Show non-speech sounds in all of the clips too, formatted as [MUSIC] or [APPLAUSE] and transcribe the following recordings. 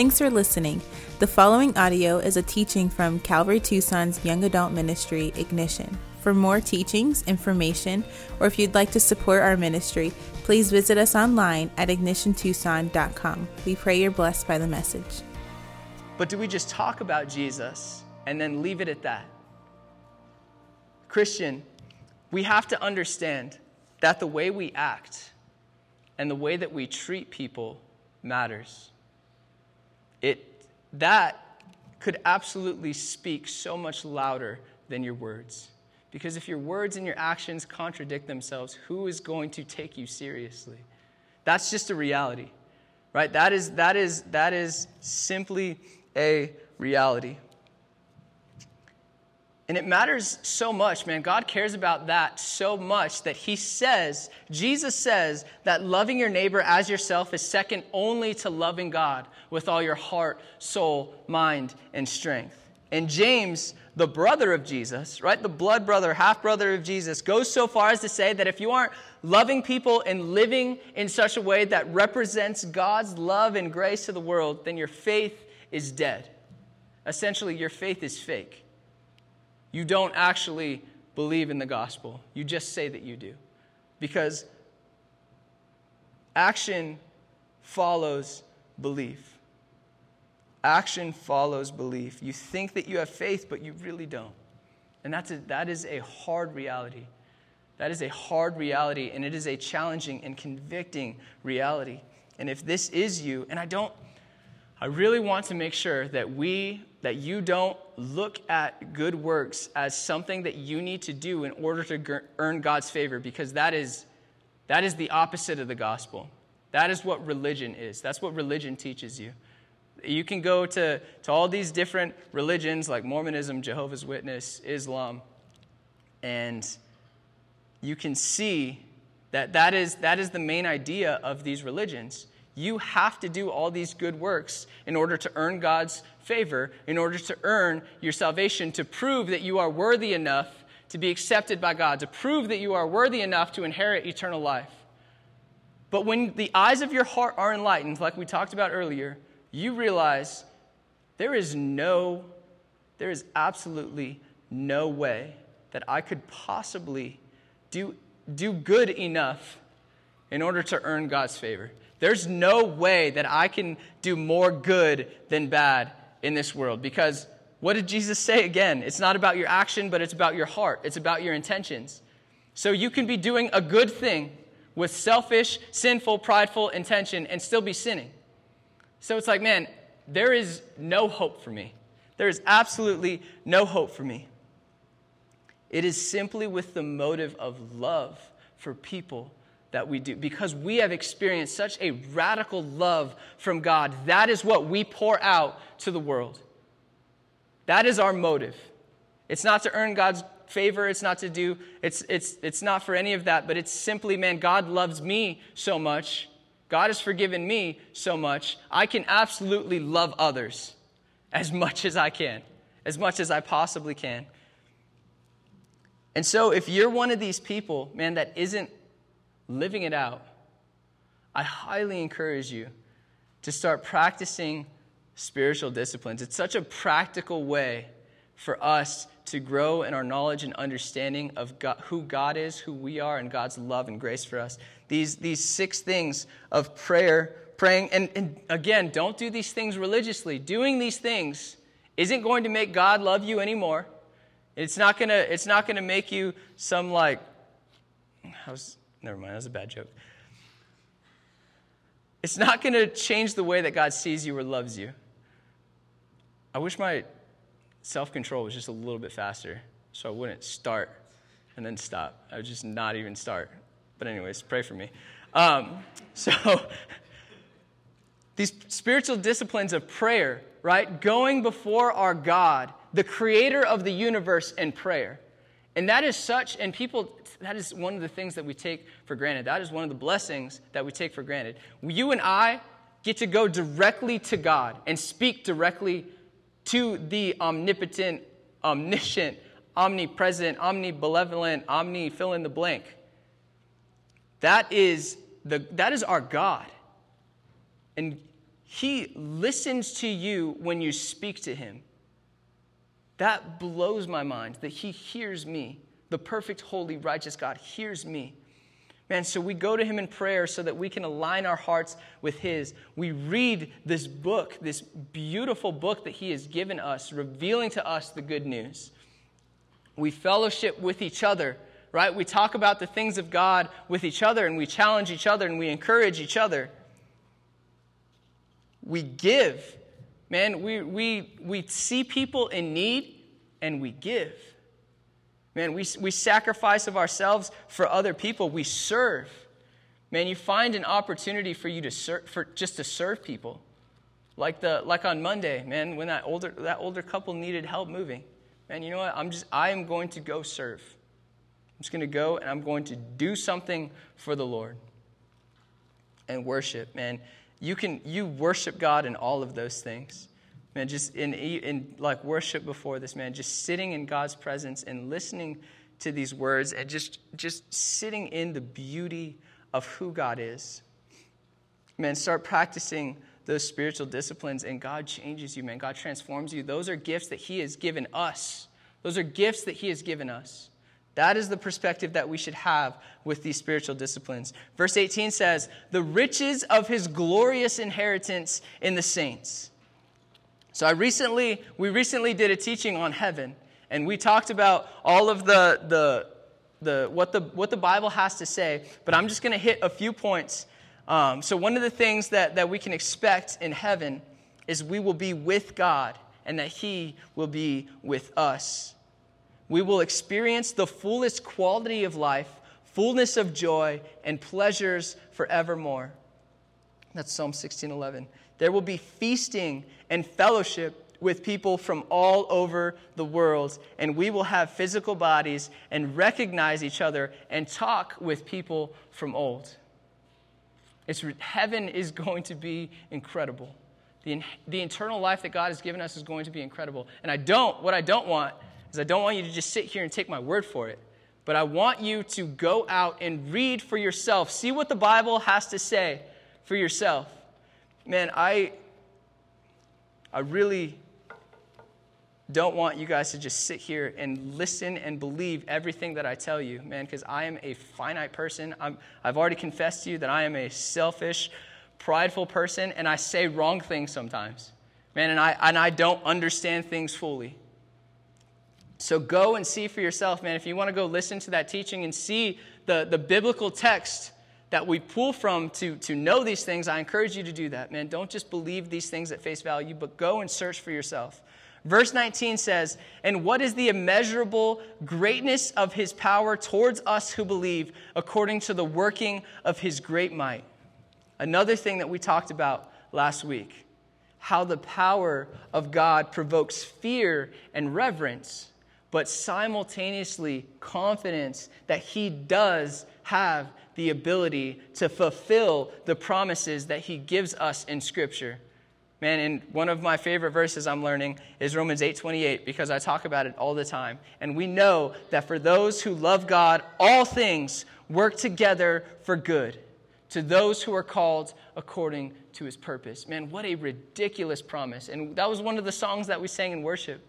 Thanks for listening. The following audio is a teaching from Calvary Tucson's young adult ministry, Ignition. For more teachings, information, or if you'd like to support our ministry, please visit us online at ignitiontucson.com. We pray you're blessed by the message. But do we just talk about Jesus and then leave it at that? Christian, we have to understand that the way we act and the way that we treat people matters. It, that could absolutely speak so much louder than your words. Because if your words and your actions contradict themselves, who is going to take you seriously? That's just a reality, right? That is, that is, that is simply a reality. And it matters so much, man. God cares about that so much that He says, Jesus says, that loving your neighbor as yourself is second only to loving God with all your heart, soul, mind, and strength. And James, the brother of Jesus, right, the blood brother, half brother of Jesus, goes so far as to say that if you aren't loving people and living in such a way that represents God's love and grace to the world, then your faith is dead. Essentially, your faith is fake. You don't actually believe in the gospel, you just say that you do. Because action follows belief. Action follows belief. You think that you have faith, but you really don't. And that's a, that is a hard reality. That is a hard reality, and it is a challenging and convicting reality. And if this is you, and I don't, I really want to make sure that we, that you don't look at good works as something that you need to do in order to earn God's favor, because that is, that is the opposite of the gospel. That is what religion is. That's what religion teaches you. You can go to, to all these different religions like Mormonism, Jehovah's Witness, Islam, and you can see that that is, that is the main idea of these religions. You have to do all these good works in order to earn God's favor, in order to earn your salvation, to prove that you are worthy enough to be accepted by God, to prove that you are worthy enough to inherit eternal life. But when the eyes of your heart are enlightened, like we talked about earlier, you realize there is no, there is absolutely no way that I could possibly do, do good enough in order to earn God's favor. There's no way that I can do more good than bad in this world because what did Jesus say again? It's not about your action, but it's about your heart, it's about your intentions. So you can be doing a good thing with selfish, sinful, prideful intention and still be sinning. So it's like, man, there is no hope for me. There is absolutely no hope for me. It is simply with the motive of love for people that we do because we have experienced such a radical love from God. That is what we pour out to the world. That is our motive. It's not to earn God's favor, it's not to do, it's, it's, it's not for any of that, but it's simply, man, God loves me so much God has forgiven me so much, I can absolutely love others as much as I can, as much as I possibly can. And so, if you're one of these people, man, that isn't living it out, I highly encourage you to start practicing spiritual disciplines. It's such a practical way for us to grow in our knowledge and understanding of God, who God is, who we are, and God's love and grace for us. These, these six things of prayer, praying, and, and again, don't do these things religiously. Doing these things isn't going to make God love you anymore. It's not gonna, it's not gonna make you some like, I was, never mind, that was a bad joke. It's not gonna change the way that God sees you or loves you. I wish my self control was just a little bit faster so I wouldn't start and then stop. I would just not even start. But, anyways, pray for me. Um, [LAUGHS] so, these spiritual disciplines of prayer, right? Going before our God, the creator of the universe, in prayer. And that is such, and people, that is one of the things that we take for granted. That is one of the blessings that we take for granted. You and I get to go directly to God and speak directly to the omnipotent, omniscient, omnipresent, omnibenevolent, omni fill in the blank. That is, the, that is our God. And He listens to you when you speak to him. That blows my mind that he hears me. The perfect, holy, righteous God hears me. Man, so we go to him in prayer so that we can align our hearts with his. We read this book, this beautiful book that he has given us, revealing to us the good news. We fellowship with each other, right? We talk about the things of God with each other and we challenge each other and we encourage each other. We give. Man, we, we, we see people in need and we give. Man, we, we sacrifice of ourselves for other people. We serve. Man, you find an opportunity for you to serve, for just to serve people. Like, the, like on Monday, man, when that older, that older couple needed help moving. Man, you know what? I'm just, I am going to go serve. I'm just going to go and I'm going to do something for the Lord. And worship, man. You can, you worship God in all of those things. Man, just in, in like worship before this, man, just sitting in God's presence and listening to these words and just, just sitting in the beauty of who God is. Man, start practicing those spiritual disciplines and God changes you, man. God transforms you. Those are gifts that He has given us. Those are gifts that He has given us. That is the perspective that we should have with these spiritual disciplines. Verse 18 says, The riches of His glorious inheritance in the saints. So I recently, we recently did a teaching on heaven, and we talked about all of the, the, the, what, the what the Bible has to say, but I'm just going to hit a few points. Um, so one of the things that, that we can expect in heaven is we will be with God and that He will be with us. We will experience the fullest quality of life, fullness of joy, and pleasures forevermore. That's Psalm 16:11. There will be feasting and fellowship with people from all over the world, and we will have physical bodies and recognize each other and talk with people from old. It's, heaven is [LAUGHS] going to be incredible. The, the internal life that God has given us is going to be incredible. And I don't, what I don't want is I don't want you to just sit here and take my word for it. But I want you to go out and read for yourself. See what the Bible has to say for yourself man, I, I really don't want you guys to just sit here and listen and believe everything that I tell you, man, because I am a finite person. i have already confessed to you that I am a selfish, prideful person, and I say wrong things sometimes, man, and I, and I don't understand things fully. So go and see for yourself, man. If you want to go listen to that teaching and see the, the biblical text that we pull from to, to know these things, I encourage you to do that, man. Don't just believe these things at face value, but go and search for yourself. Verse 19 says, And what is the immeasurable greatness of his power towards us who believe, according to the working of his great might? Another thing that we talked about last week how the power of God provokes fear and reverence, but simultaneously confidence that he does have the ability to fulfill the promises that he gives us in Scripture. Man, and one of my favorite verses I'm learning is Romans 8:28 because I talk about it all the time. And we know that for those who love God, all things work together for good to those who are called according to his purpose. Man, what a ridiculous promise. And that was one of the songs that we sang in worship.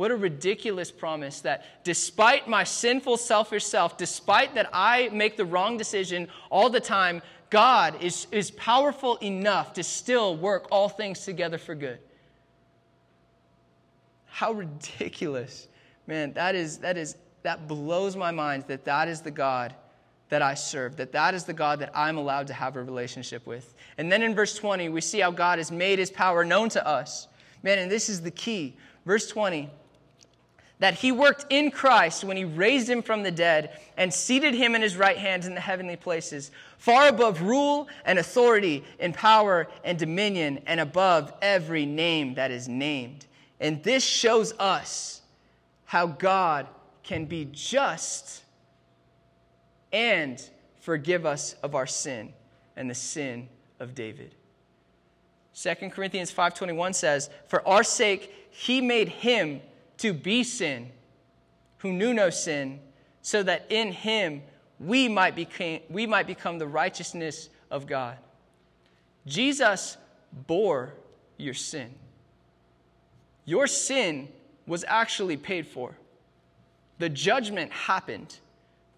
What a ridiculous promise that despite my sinful, selfish self, despite that I make the wrong decision all the time, God is, is powerful enough to still work all things together for good. How ridiculous. Man, that is, that is, that blows my mind that that is the God that I serve, that that is the God that I'm allowed to have a relationship with. And then in verse 20, we see how God has made his power known to us. Man, and this is the key. Verse 20 that he worked in Christ when he raised him from the dead and seated him in his right hand in the heavenly places, far above rule and authority and power and dominion, and above every name that is named. And this shows us how God can be just and forgive us of our sin and the sin of David. 2 Corinthians 5:21 says, "For our sake he made him to be sin, who knew no sin, so that in him we might, became, we might become the righteousness of God. Jesus bore your sin. Your sin was actually paid for. The judgment happened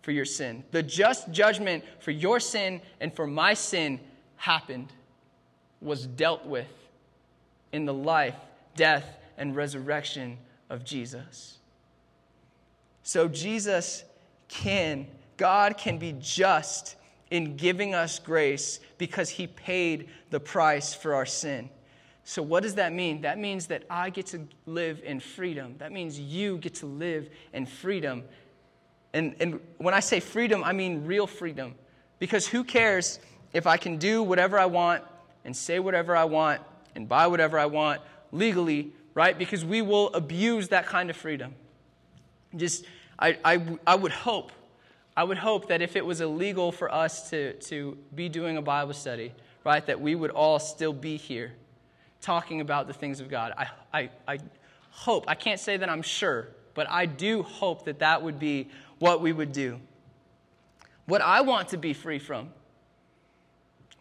for your sin. The just judgment for your sin and for my sin happened, was dealt with in the life, death, and resurrection of Jesus. So Jesus can, God can be just in giving us grace because he paid the price for our sin. So, what does that mean? That means that I get to live in freedom. That means you get to live in freedom. And, and when I say freedom, I mean real freedom. Because who cares if I can do whatever I want and say whatever I want and buy whatever I want legally, right? Because we will abuse that kind of freedom. Just, I, I, I would hope, I would hope that if it was illegal for us to, to be doing a Bible study, right, that we would all still be here talking about the things of God. I, I, I hope, I can't say that I'm sure, but I do hope that that would be what we would do. What I want to be free from,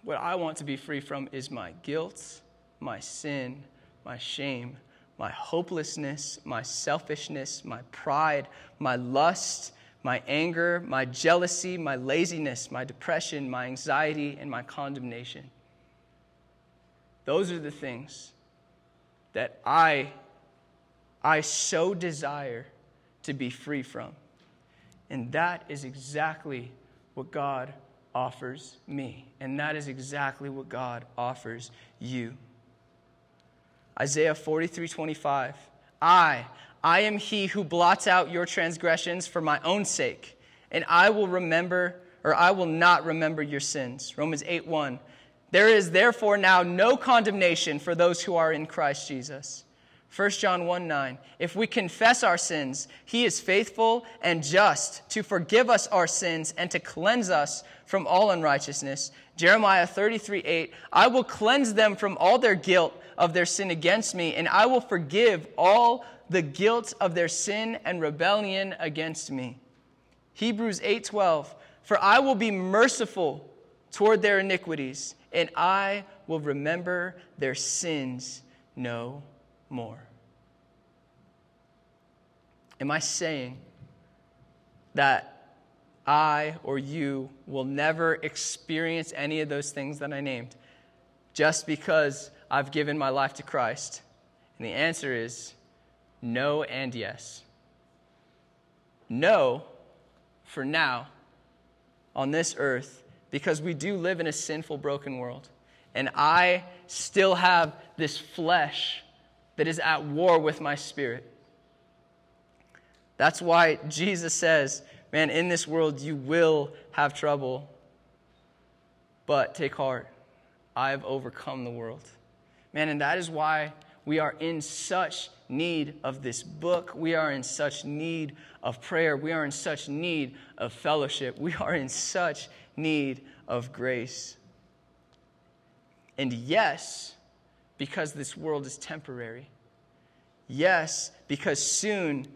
what I want to be free from is my guilt, my sin, my shame, my hopelessness, my selfishness, my pride, my lust, my anger, my jealousy, my laziness, my depression, my anxiety, and my condemnation. Those are the things that I, I so desire to be free from. And that is exactly what God offers me. And that is exactly what God offers you. Isaiah 43 25. I, I am he who blots out your transgressions for my own sake, and I will remember, or I will not remember your sins. Romans 8 1. There is therefore now no condemnation for those who are in Christ Jesus. 1 John 1 9. If we confess our sins, he is faithful and just to forgive us our sins and to cleanse us from all unrighteousness. Jeremiah 33 8. I will cleanse them from all their guilt of their sin against me, and I will forgive all the guilt of their sin and rebellion against me. Hebrews 8 12. For I will be merciful toward their iniquities and I will remember their sins no more. Am I saying that I or you will never experience any of those things that I named just because I've given my life to Christ? And the answer is no and yes. No, for now, on this earth, because we do live in a sinful, broken world. And I still have this flesh that is at war with my spirit. That's why Jesus says, Man, in this world you will have trouble, but take heart. I have overcome the world. Man, and that is why we are in such need of this book. We are in such need of prayer. We are in such need of fellowship. We are in such need of grace. And yes, because this world is temporary. Yes, because soon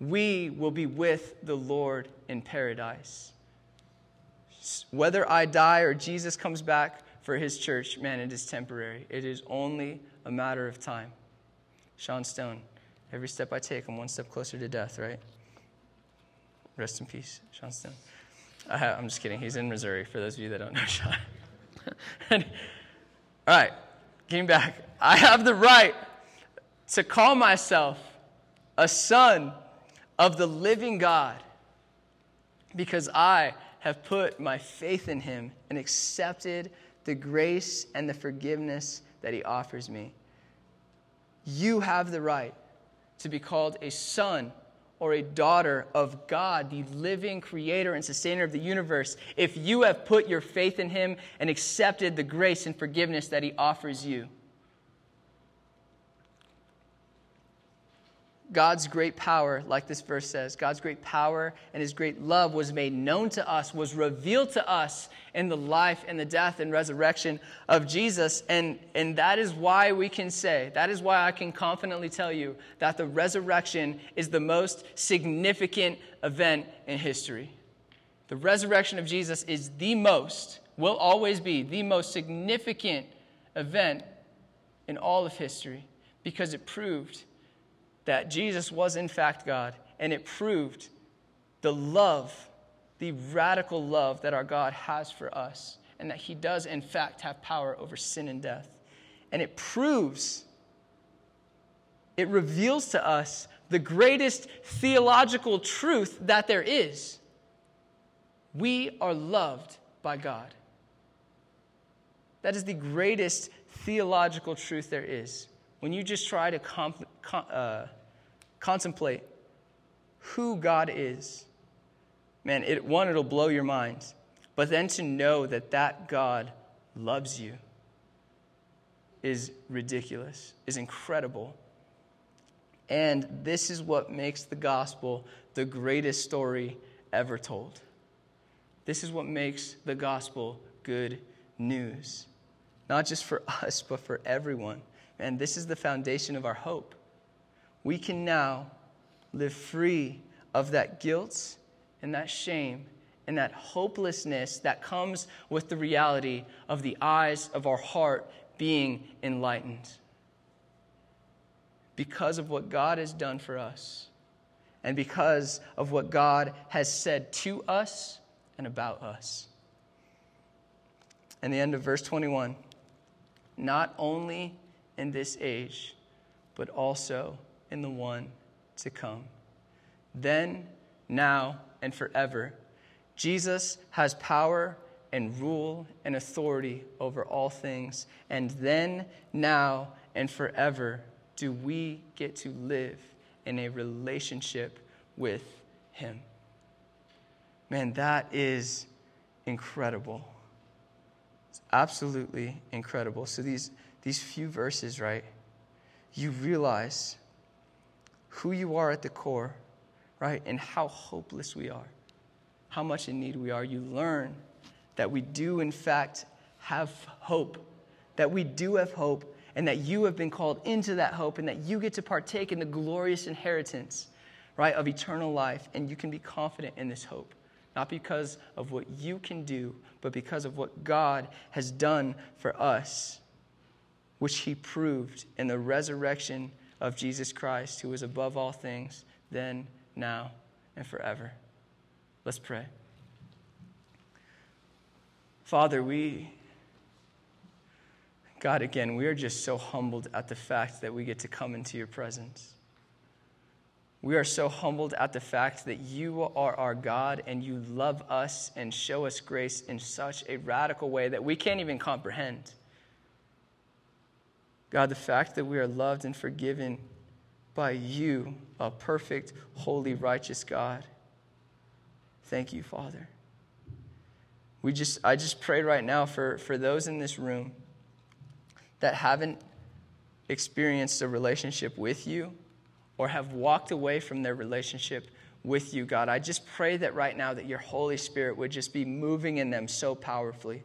we will be with the Lord in paradise. Whether I die or Jesus comes back for his church, man, it is temporary. It is only a matter of time. Sean Stone, every step I take, I'm one step closer to death, right? Rest in peace, Sean Stone. I am just kidding. He's in Missouri, for those of you that don't know Sean. [LAUGHS] all right, getting back. I have the right to call myself a son of the living God because I have put my faith in him and accepted the grace and the forgiveness that he offers me. You have the right to be called a son or a daughter of God, the living creator and sustainer of the universe, if you have put your faith in him and accepted the grace and forgiveness that he offers you. God's great power, like this verse says, God's great power and his great love was made known to us, was revealed to us in the life and the death and resurrection of Jesus. And, and that is why we can say, that is why I can confidently tell you that the resurrection is the most significant event in history. The resurrection of Jesus is the most, will always be the most significant event in all of history because it proved that Jesus was, in fact, God, and it proved the love, the radical love that our God has for us, and that He does, in fact, have power over sin and death. And it proves, it reveals to us the greatest theological truth that there is. We are loved by God. That is the greatest theological truth there is. When you just try to comp- uh, contemplate who God is, man, it, one, it'll blow your mind. But then to know that that God loves you is ridiculous, is incredible. And this is what makes the gospel the greatest story ever told. This is what makes the gospel good news not just for [LAUGHS] us, but for everyone. And this is the foundation of our hope. We can now live free of that guilt and that shame and that hopelessness that comes with the reality of the eyes of our heart being enlightened. Because of what God has done for us, and because of what God has said to us and about us. And the end of verse 21 not only in this age, but also in the one to come. Then, now, and forever, Jesus has power and rule and authority over all things. And then, now, and forever, do we get to live in a relationship with Him. Man, that is incredible. It's absolutely incredible. So, these, these few verses, right, you realize who you are at the core, right, and how hopeless we are, how much in need we are. You learn that we do, in fact, have hope, that we do have hope, and that you have been called into that hope, and that you get to partake in the glorious inheritance, right, of eternal life, and you can be confident in this hope not because of what you can do, but because of what God has done for us, which He proved in the resurrection of Jesus Christ, who is above all things, then, now, and forever. Let's pray. Father, we, God, again, we are just so humbled at the fact that we get to come into your presence. We are so humbled at the fact that you are our God and you love us and show us grace in such a radical way that we can't even comprehend. God, the fact that we are loved and forgiven by you, a perfect, holy, righteous God. Thank you, Father. We just, I just pray right now for, for those in this room that haven't experienced a relationship with you or have walked away from their relationship with you, God. I just pray that right now that your Holy Spirit would just be moving in them so powerfully.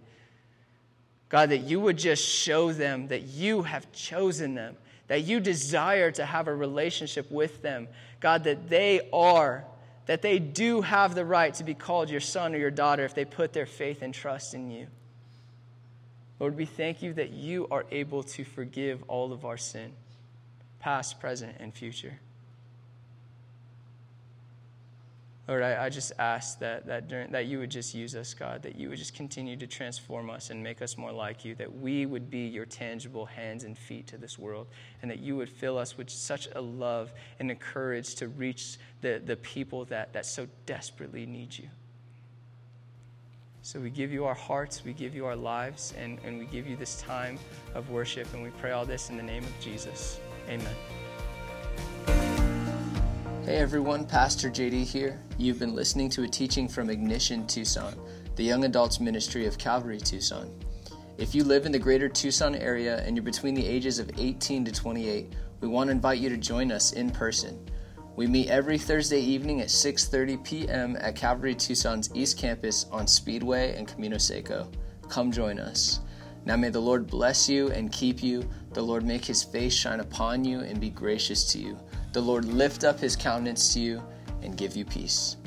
God, that you would just show them that you have chosen them, that you desire to have a relationship with them. God, that they are, that they do have the right to be called your son or your daughter if they put their faith and trust in you. Lord, we thank you that you are able to forgive all of our sin past, present, and future. Lord, I, I just ask that, that, during, that you would just use us, God, that you would just continue to transform us and make us more like you, that we would be your tangible hands and feet to this world, and that you would fill us with such a love and a courage to reach the, the people that, that so desperately need you. So we give you our hearts, we give you our lives, and, and we give you this time of worship, and we pray all this in the name of Jesus. Amen. Hey everyone, Pastor JD here. You've been listening to a teaching from Ignition Tucson, the young adults ministry of Calvary Tucson. If you live in the greater Tucson area and you're between the ages of 18 to 28, we want to invite you to join us in person. We meet every Thursday evening at 6:30 p.m. at Calvary Tucson's East Campus on Speedway and Camino Seco. Come join us. Now may the Lord bless you and keep you. The Lord make his face shine upon you and be gracious to you. The Lord lift up his countenance to you and give you peace.